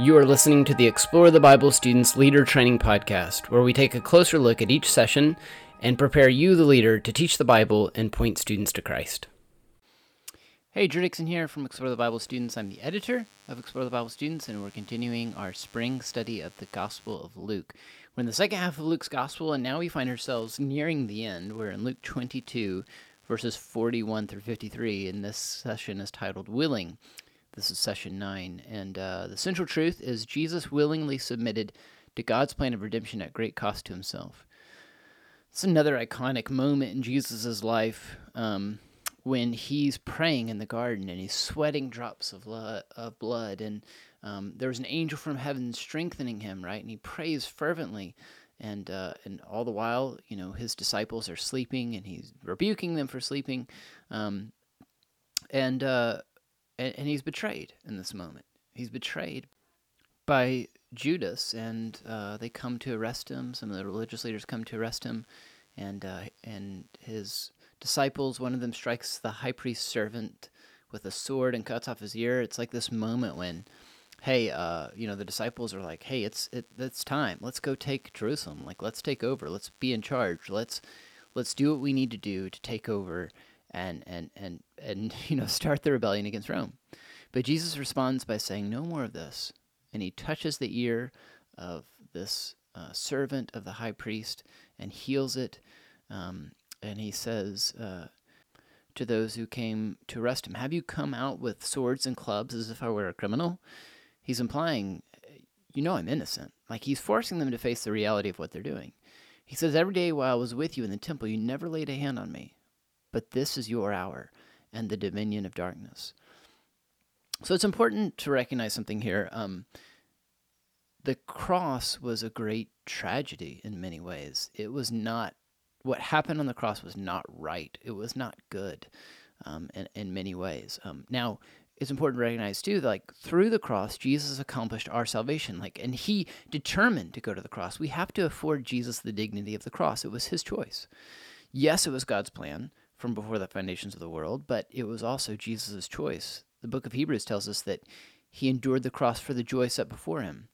You are listening to the Explore the Bible Students Leader Training Podcast, where we take a closer look at each session and prepare you, the leader, to teach the Bible and point students to Christ. Hey, Drew Dixon here from Explore the Bible Students. I'm the editor of Explore the Bible Students, and we're continuing our spring study of the Gospel of Luke. We're in the second half of Luke's Gospel, and now we find ourselves nearing the end. We're in Luke 22, verses 41 through 53, and this session is titled Willing. This is session nine. And uh, the central truth is Jesus willingly submitted to God's plan of redemption at great cost to himself. It's another iconic moment in Jesus' life um, when he's praying in the garden and he's sweating drops of, lo- of blood. And um, there's an angel from heaven strengthening him, right? And he prays fervently. And, uh, and all the while, you know, his disciples are sleeping and he's rebuking them for sleeping. Um, and uh, and, and he's betrayed in this moment. He's betrayed by Judas, and uh, they come to arrest him. Some of the religious leaders come to arrest him, and uh, and his disciples. One of them strikes the high priest's servant with a sword and cuts off his ear. It's like this moment when, hey, uh, you know, the disciples are like, hey, it's it, it's time. Let's go take Jerusalem. Like, let's take over. Let's be in charge. Let's let's do what we need to do to take over and and and and you know start the rebellion against Rome. But Jesus responds by saying, "No more of this." And he touches the ear of this uh, servant of the high priest and heals it. Um, and he says uh, to those who came to arrest him, "Have you come out with swords and clubs as if I were a criminal?" He's implying, "You know I'm innocent." Like he's forcing them to face the reality of what they're doing. He says, "Every day while I was with you in the temple, you never laid a hand on me." But this is your hour and the dominion of darkness. So it's important to recognize something here. Um, the cross was a great tragedy in many ways. It was not, what happened on the cross was not right. It was not good um, in, in many ways. Um, now, it's important to recognize too, that, like through the cross, Jesus accomplished our salvation. Like, and He determined to go to the cross. We have to afford Jesus the dignity of the cross. It was His choice. Yes, it was God's plan from before the foundations of the world, but it was also Jesus' choice. The book of Hebrews tells us that he endured the cross for the joy set before him.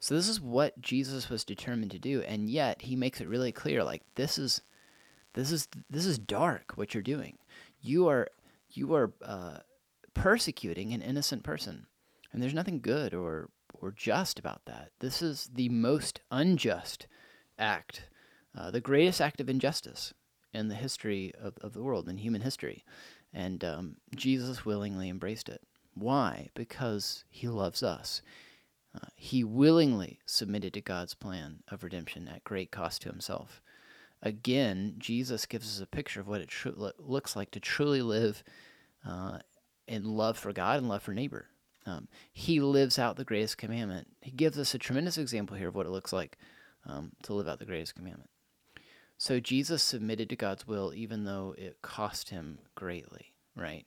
So this is what Jesus was determined to do, and yet he makes it really clear like this is this is this is dark what you're doing. You are you are uh, persecuting an innocent person, and there's nothing good or or just about that. This is the most unjust act, uh, the greatest act of injustice in the history of, of the world, in human history. And um, Jesus willingly embraced it. Why? Because he loves us. Uh, he willingly submitted to God's plan of redemption at great cost to himself. Again, Jesus gives us a picture of what it tr- looks like to truly live uh, in love for God and love for neighbor. Um, he lives out the greatest commandment. He gives us a tremendous example here of what it looks like um, to live out the greatest commandment. So Jesus submitted to God's will even though it cost him greatly, right?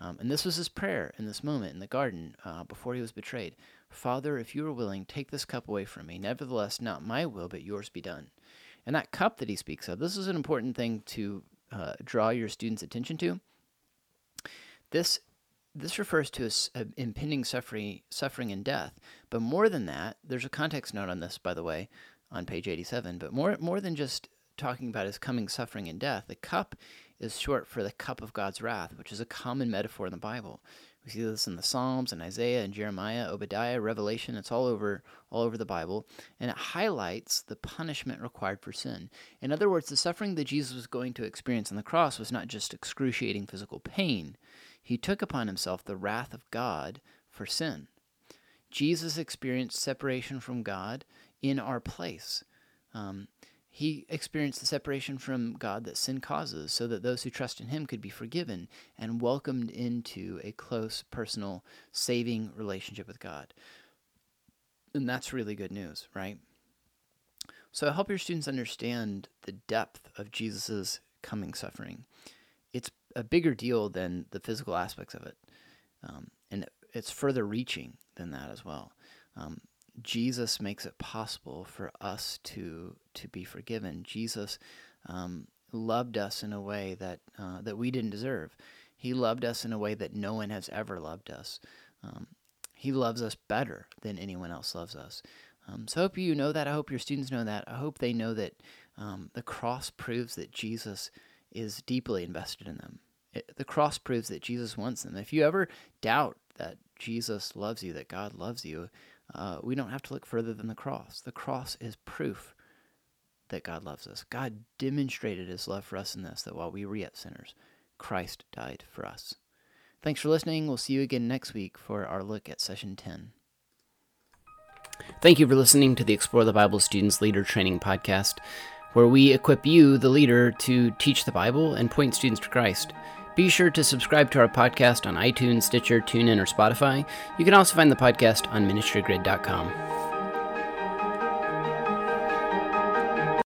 Um, and this was his prayer in this moment in the garden uh, before he was betrayed. Father, if you are willing, take this cup away from me. Nevertheless, not my will, but yours be done. And that cup that he speaks of, this is an important thing to uh, draw your students' attention to. This this refers to a, impending suffering, suffering and death. But more than that, there's a context note on this, by the way, on page 87. But more more than just talking about his coming suffering and death. The cup is short for the cup of God's wrath, which is a common metaphor in the Bible. We see this in the Psalms and Isaiah and Jeremiah, Obadiah, Revelation. It's all over all over the Bible, and it highlights the punishment required for sin. In other words, the suffering that Jesus was going to experience on the cross was not just excruciating physical pain. He took upon himself the wrath of God for sin. Jesus experienced separation from God in our place. Um, he experienced the separation from God that sin causes, so that those who trust in Him could be forgiven and welcomed into a close, personal, saving relationship with God. And that's really good news, right? So help your students understand the depth of Jesus' coming suffering. It's a bigger deal than the physical aspects of it, um, and it's further reaching than that as well. Um, Jesus makes it possible for us to to be forgiven. Jesus um, loved us in a way that uh, that we didn't deserve. He loved us in a way that no one has ever loved us. Um, He loves us better than anyone else loves us. Um, so I hope you know that. I hope your students know that. I hope they know that um, the cross proves that Jesus is deeply invested in them. It, the cross proves that Jesus wants them. If you ever doubt that Jesus loves you, that God loves you, uh, we don't have to look further than the cross. The cross is proof that God loves us. God demonstrated his love for us in this, that while we were yet sinners, Christ died for us. Thanks for listening. We'll see you again next week for our look at session 10. Thank you for listening to the Explore the Bible Students Leader Training Podcast, where we equip you, the leader, to teach the Bible and point students to Christ. Be sure to subscribe to our podcast on iTunes, Stitcher, TuneIn, or Spotify. You can also find the podcast on ministrygrid.com.